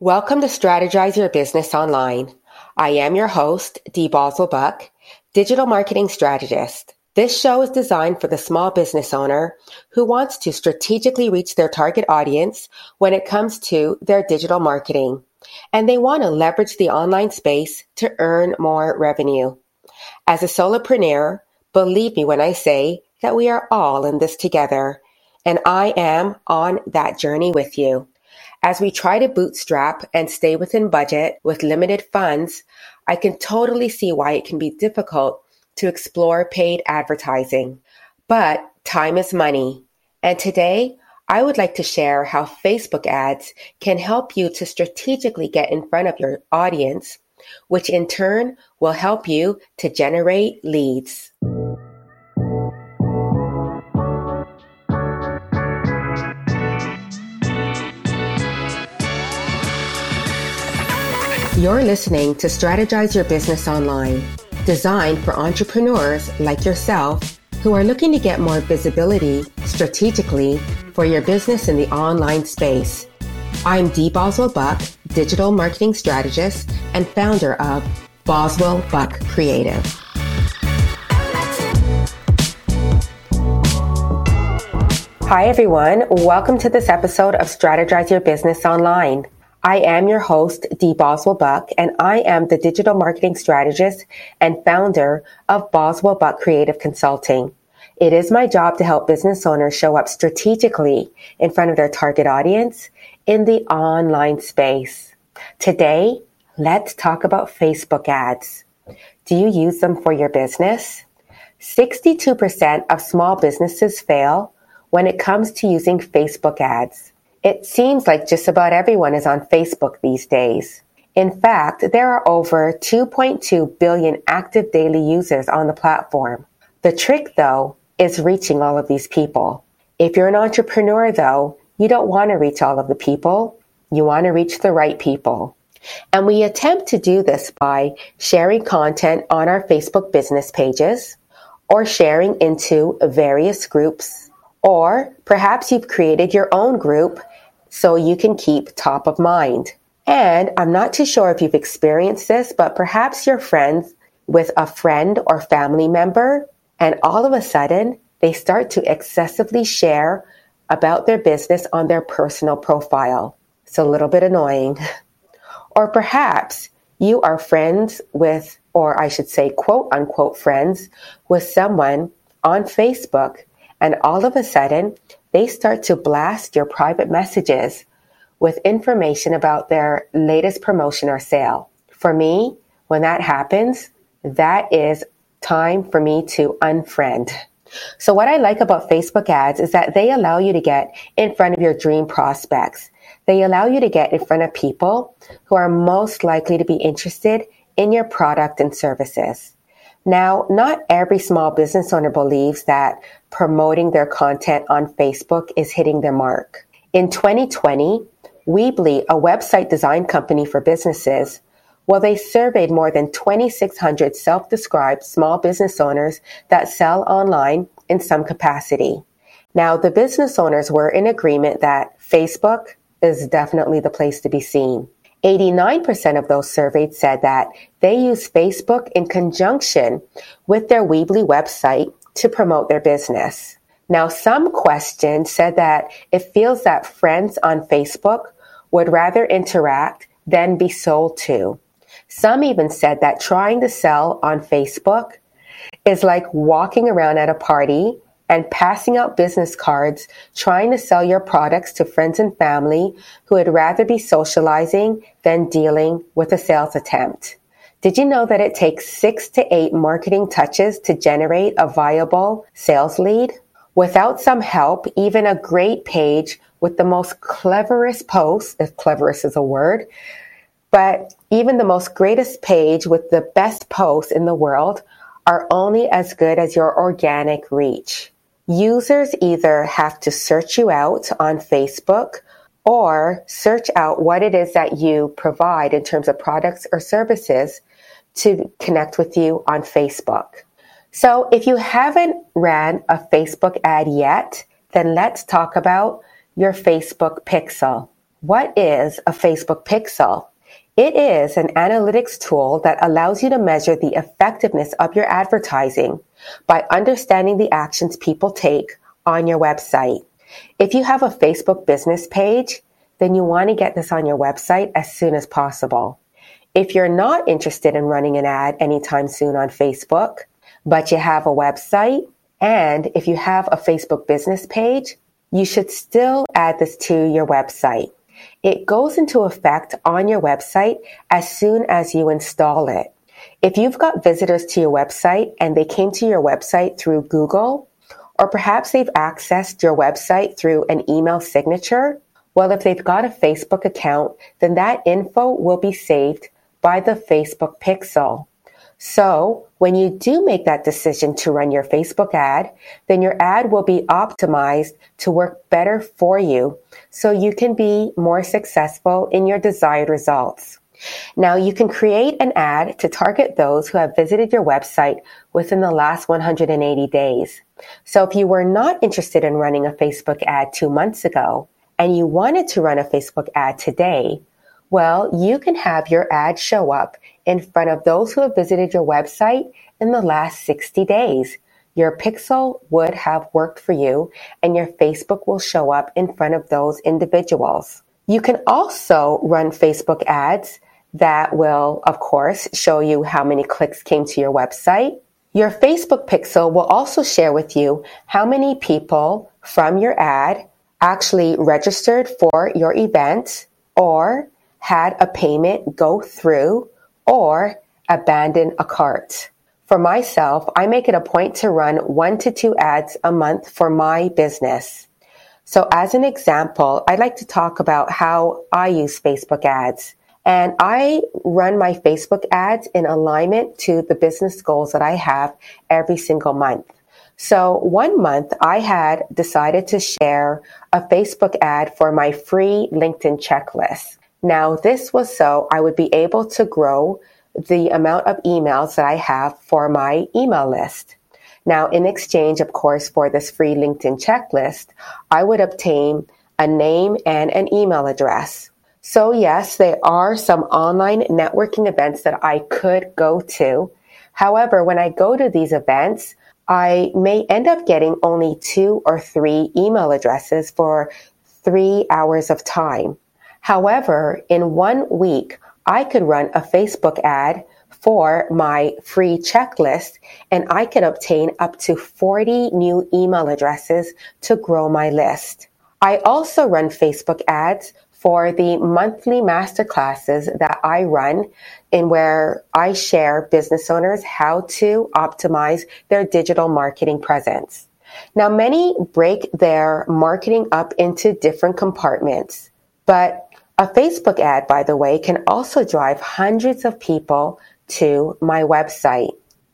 Welcome to Strategize Your Business Online. I am your host, Dee Boswell Buck, digital marketing strategist. This show is designed for the small business owner who wants to strategically reach their target audience when it comes to their digital marketing, and they want to leverage the online space to earn more revenue. As a solopreneur, believe me when I say that we are all in this together, and I am on that journey with you. As we try to bootstrap and stay within budget with limited funds, I can totally see why it can be difficult to explore paid advertising. But time is money. And today, I would like to share how Facebook ads can help you to strategically get in front of your audience, which in turn will help you to generate leads. You're listening to Strategize Your Business Online, designed for entrepreneurs like yourself who are looking to get more visibility strategically for your business in the online space. I'm Dee Boswell Buck, digital marketing strategist and founder of Boswell Buck Creative. Hi, everyone. Welcome to this episode of Strategize Your Business Online. I am your host, Dee Boswell Buck, and I am the digital marketing strategist and founder of Boswell Buck Creative Consulting. It is my job to help business owners show up strategically in front of their target audience in the online space. Today, let's talk about Facebook ads. Do you use them for your business? 62% of small businesses fail when it comes to using Facebook ads. It seems like just about everyone is on Facebook these days. In fact, there are over 2.2 billion active daily users on the platform. The trick, though, is reaching all of these people. If you're an entrepreneur, though, you don't want to reach all of the people. You want to reach the right people. And we attempt to do this by sharing content on our Facebook business pages or sharing into various groups. Or perhaps you've created your own group so you can keep top of mind. And I'm not too sure if you've experienced this, but perhaps you're friends with a friend or family member, and all of a sudden they start to excessively share about their business on their personal profile. It's a little bit annoying. or perhaps you are friends with, or I should say, quote unquote, friends with someone on Facebook, and all of a sudden they start to blast your private messages with information about their latest promotion or sale. For me, when that happens, that is time for me to unfriend. So what I like about Facebook ads is that they allow you to get in front of your dream prospects. They allow you to get in front of people who are most likely to be interested in your product and services. Now, not every small business owner believes that promoting their content on Facebook is hitting their mark. In 2020, Weebly, a website design company for businesses, well, they surveyed more than 2,600 self described small business owners that sell online in some capacity. Now, the business owners were in agreement that Facebook is definitely the place to be seen. 89% of those surveyed said that they use Facebook in conjunction with their Weebly website to promote their business. Now, some questions said that it feels that friends on Facebook would rather interact than be sold to. Some even said that trying to sell on Facebook is like walking around at a party and passing out business cards trying to sell your products to friends and family who would rather be socializing than dealing with a sales attempt. Did you know that it takes six to eight marketing touches to generate a viable sales lead? Without some help, even a great page with the most cleverest post, if cleverest is a word, but even the most greatest page with the best posts in the world are only as good as your organic reach. Users either have to search you out on Facebook or search out what it is that you provide in terms of products or services to connect with you on Facebook. So if you haven't ran a Facebook ad yet, then let's talk about your Facebook pixel. What is a Facebook pixel? It is an analytics tool that allows you to measure the effectiveness of your advertising by understanding the actions people take on your website. If you have a Facebook business page, then you want to get this on your website as soon as possible. If you're not interested in running an ad anytime soon on Facebook, but you have a website, and if you have a Facebook business page, you should still add this to your website. It goes into effect on your website as soon as you install it. If you've got visitors to your website and they came to your website through Google, or perhaps they've accessed your website through an email signature, well, if they've got a Facebook account, then that info will be saved by the Facebook pixel. So when you do make that decision to run your Facebook ad, then your ad will be optimized to work better for you so you can be more successful in your desired results. Now you can create an ad to target those who have visited your website within the last 180 days. So if you were not interested in running a Facebook ad two months ago and you wanted to run a Facebook ad today, well, you can have your ad show up in front of those who have visited your website in the last 60 days. Your pixel would have worked for you and your Facebook will show up in front of those individuals. You can also run Facebook ads that will, of course, show you how many clicks came to your website. Your Facebook pixel will also share with you how many people from your ad actually registered for your event or had a payment go through or abandon a cart. For myself, I make it a point to run one to two ads a month for my business. So as an example, I'd like to talk about how I use Facebook ads. And I run my Facebook ads in alignment to the business goals that I have every single month. So one month I had decided to share a Facebook ad for my free LinkedIn checklist. Now, this was so I would be able to grow the amount of emails that I have for my email list. Now, in exchange, of course, for this free LinkedIn checklist, I would obtain a name and an email address. So yes, there are some online networking events that I could go to. However, when I go to these events, I may end up getting only two or three email addresses for three hours of time. However, in one week, I could run a Facebook ad for my free checklist and I could obtain up to 40 new email addresses to grow my list. I also run Facebook ads for the monthly masterclasses that I run in where I share business owners how to optimize their digital marketing presence. Now, many break their marketing up into different compartments, but a Facebook ad, by the way, can also drive hundreds of people to my website.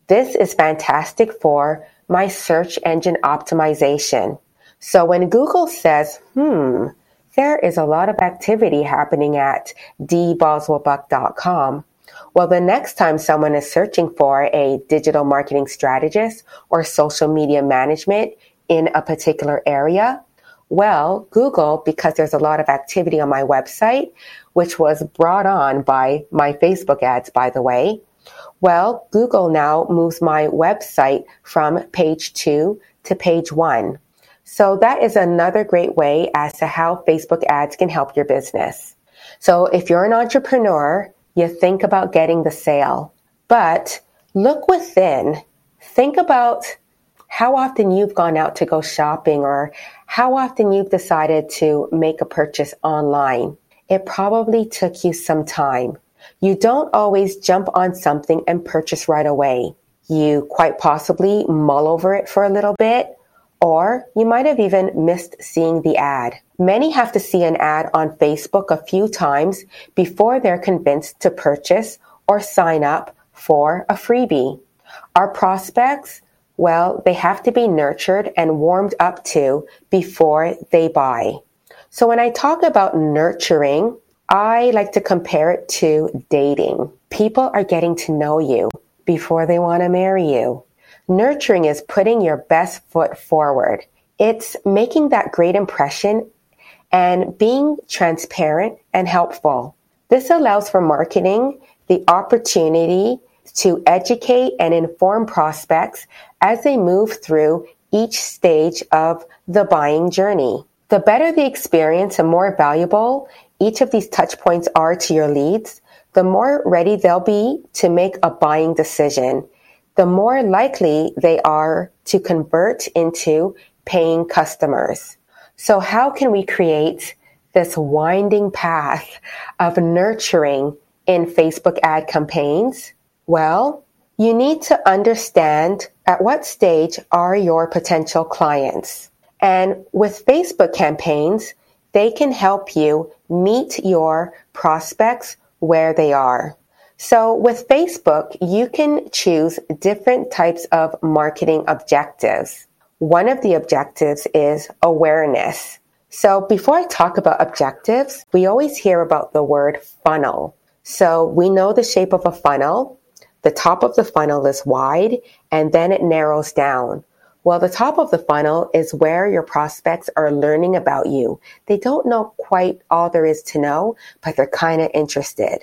This is fantastic for my search engine optimization. So when Google says, hmm, there is a lot of activity happening at dboswellbuck.com. Well, the next time someone is searching for a digital marketing strategist or social media management in a particular area, well, Google, because there's a lot of activity on my website, which was brought on by my Facebook ads, by the way. Well, Google now moves my website from page two to page one. So that is another great way as to how Facebook ads can help your business. So if you're an entrepreneur, you think about getting the sale, but look within. Think about how often you've gone out to go shopping or how often you've decided to make a purchase online. It probably took you some time. You don't always jump on something and purchase right away. You quite possibly mull over it for a little bit, or you might have even missed seeing the ad. Many have to see an ad on Facebook a few times before they're convinced to purchase or sign up for a freebie. Our prospects well, they have to be nurtured and warmed up to before they buy. So when I talk about nurturing, I like to compare it to dating. People are getting to know you before they want to marry you. Nurturing is putting your best foot forward. It's making that great impression and being transparent and helpful. This allows for marketing the opportunity to educate and inform prospects as they move through each stage of the buying journey. The better the experience and more valuable each of these touch points are to your leads, the more ready they'll be to make a buying decision, the more likely they are to convert into paying customers. So how can we create this winding path of nurturing in Facebook ad campaigns? Well, you need to understand at what stage are your potential clients. And with Facebook campaigns, they can help you meet your prospects where they are. So with Facebook, you can choose different types of marketing objectives. One of the objectives is awareness. So before I talk about objectives, we always hear about the word funnel. So we know the shape of a funnel. The top of the funnel is wide and then it narrows down. Well, the top of the funnel is where your prospects are learning about you. They don't know quite all there is to know, but they're kind of interested.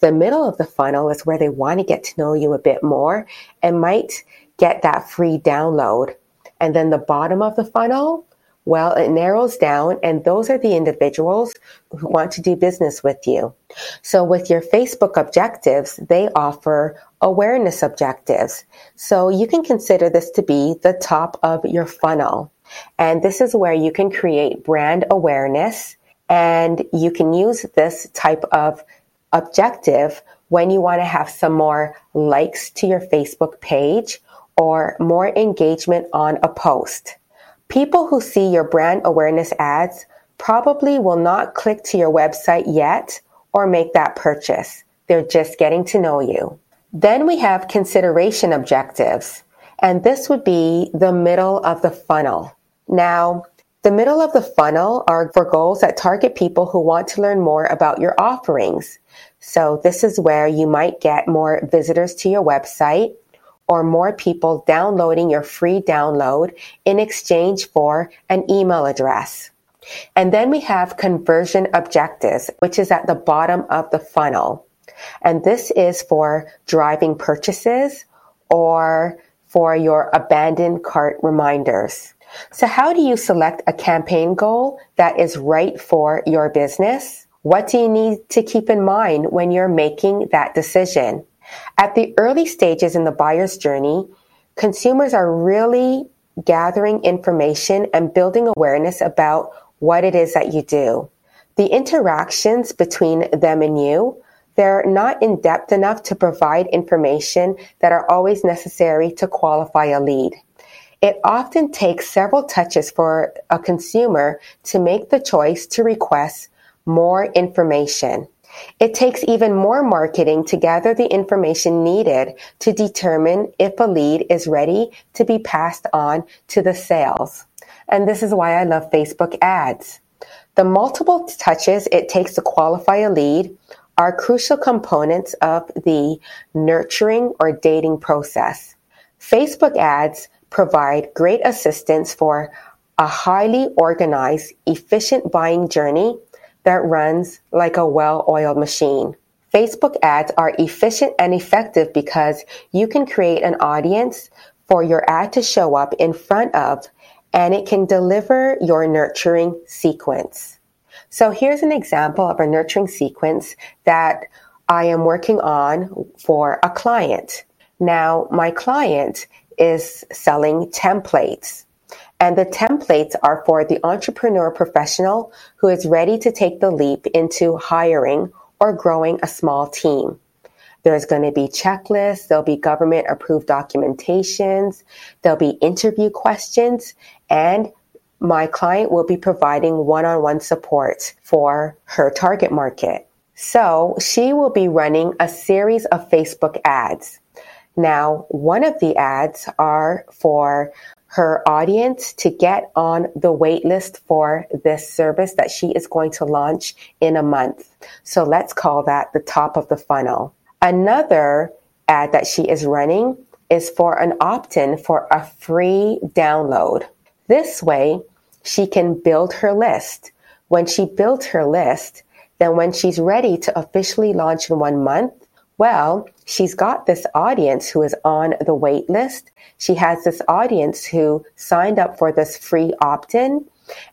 The middle of the funnel is where they want to get to know you a bit more and might get that free download. And then the bottom of the funnel, well, it narrows down and those are the individuals who want to do business with you. So with your Facebook objectives, they offer awareness objectives. So you can consider this to be the top of your funnel. And this is where you can create brand awareness and you can use this type of objective when you want to have some more likes to your Facebook page or more engagement on a post. People who see your brand awareness ads probably will not click to your website yet or make that purchase. They're just getting to know you. Then we have consideration objectives, and this would be the middle of the funnel. Now, the middle of the funnel are for goals that target people who want to learn more about your offerings. So this is where you might get more visitors to your website or more people downloading your free download in exchange for an email address. And then we have conversion objectives, which is at the bottom of the funnel. And this is for driving purchases or for your abandoned cart reminders. So how do you select a campaign goal that is right for your business? What do you need to keep in mind when you're making that decision? At the early stages in the buyer's journey, consumers are really gathering information and building awareness about what it is that you do. The interactions between them and you they're not in depth enough to provide information that are always necessary to qualify a lead. It often takes several touches for a consumer to make the choice to request more information. It takes even more marketing to gather the information needed to determine if a lead is ready to be passed on to the sales. And this is why I love Facebook ads. The multiple touches it takes to qualify a lead are crucial components of the nurturing or dating process. Facebook ads provide great assistance for a highly organized, efficient buying journey that runs like a well-oiled machine. Facebook ads are efficient and effective because you can create an audience for your ad to show up in front of and it can deliver your nurturing sequence. So here's an example of a nurturing sequence that I am working on for a client. Now, my client is selling templates. And the templates are for the entrepreneur professional who is ready to take the leap into hiring or growing a small team. There's going to be checklists, there'll be government approved documentations, there'll be interview questions, and my client will be providing one-on-one support for her target market. So she will be running a series of Facebook ads. Now, one of the ads are for her audience to get on the wait list for this service that she is going to launch in a month. So let's call that the top of the funnel. Another ad that she is running is for an opt-in for a free download. This way, she can build her list when she builds her list, then when she's ready to officially launch in one month, well, she's got this audience who is on the wait list. She has this audience who signed up for this free opt in,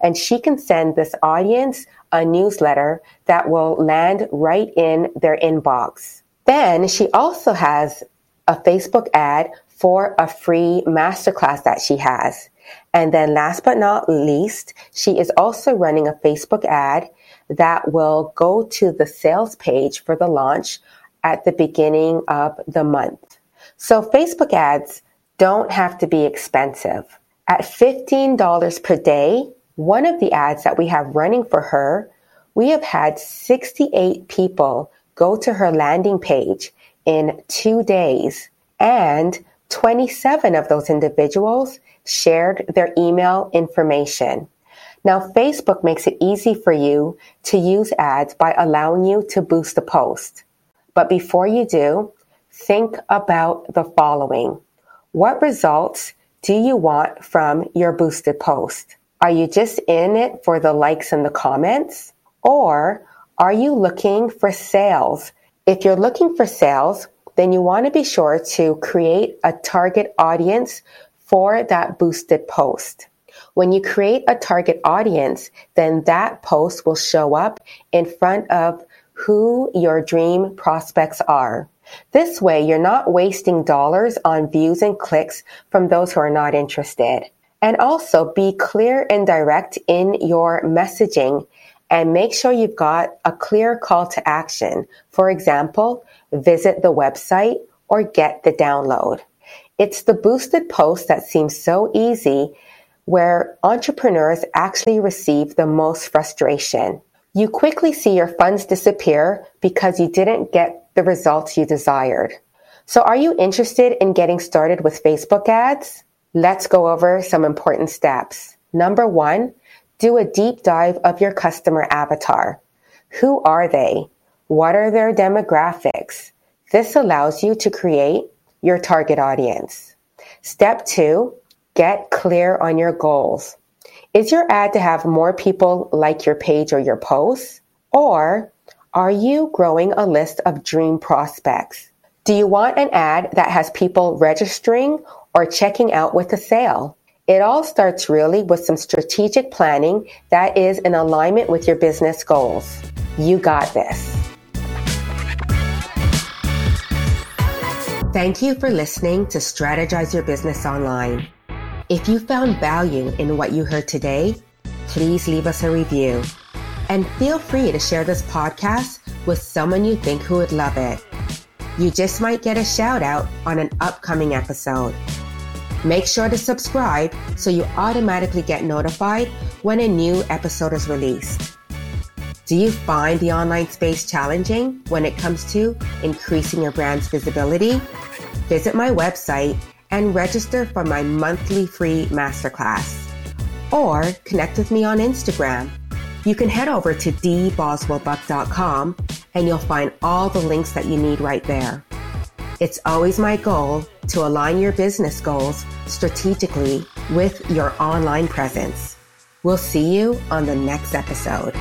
and she can send this audience a newsletter that will land right in their inbox. Then she also has a Facebook ad for a free masterclass that she has. And then last but not least, she is also running a Facebook ad that will go to the sales page for the launch at the beginning of the month. So Facebook ads don't have to be expensive. At $15 per day, one of the ads that we have running for her, we have had 68 people go to her landing page in two days and 27 of those individuals shared their email information. Now, Facebook makes it easy for you to use ads by allowing you to boost a post. But before you do, think about the following. What results do you want from your boosted post? Are you just in it for the likes and the comments? Or are you looking for sales? If you're looking for sales, then you want to be sure to create a target audience for that boosted post. When you create a target audience, then that post will show up in front of who your dream prospects are. This way, you're not wasting dollars on views and clicks from those who are not interested. And also be clear and direct in your messaging and make sure you've got a clear call to action. For example, visit the website or get the download. It's the boosted post that seems so easy where entrepreneurs actually receive the most frustration. You quickly see your funds disappear because you didn't get the results you desired. So are you interested in getting started with Facebook ads? Let's go over some important steps. Number one, do a deep dive of your customer avatar. Who are they? What are their demographics? This allows you to create your target audience. Step two, get clear on your goals. Is your ad to have more people like your page or your posts? Or are you growing a list of dream prospects? Do you want an ad that has people registering or checking out with a sale? It all starts really with some strategic planning that is in alignment with your business goals. You got this. Thank you for listening to Strategize Your Business Online. If you found value in what you heard today, please leave us a review. And feel free to share this podcast with someone you think who would love it. You just might get a shout out on an upcoming episode. Make sure to subscribe so you automatically get notified when a new episode is released. Do you find the online space challenging when it comes to increasing your brand's visibility? Visit my website and register for my monthly free masterclass. Or connect with me on Instagram. You can head over to dboswellbuck.com and you'll find all the links that you need right there. It's always my goal to align your business goals strategically with your online presence. We'll see you on the next episode.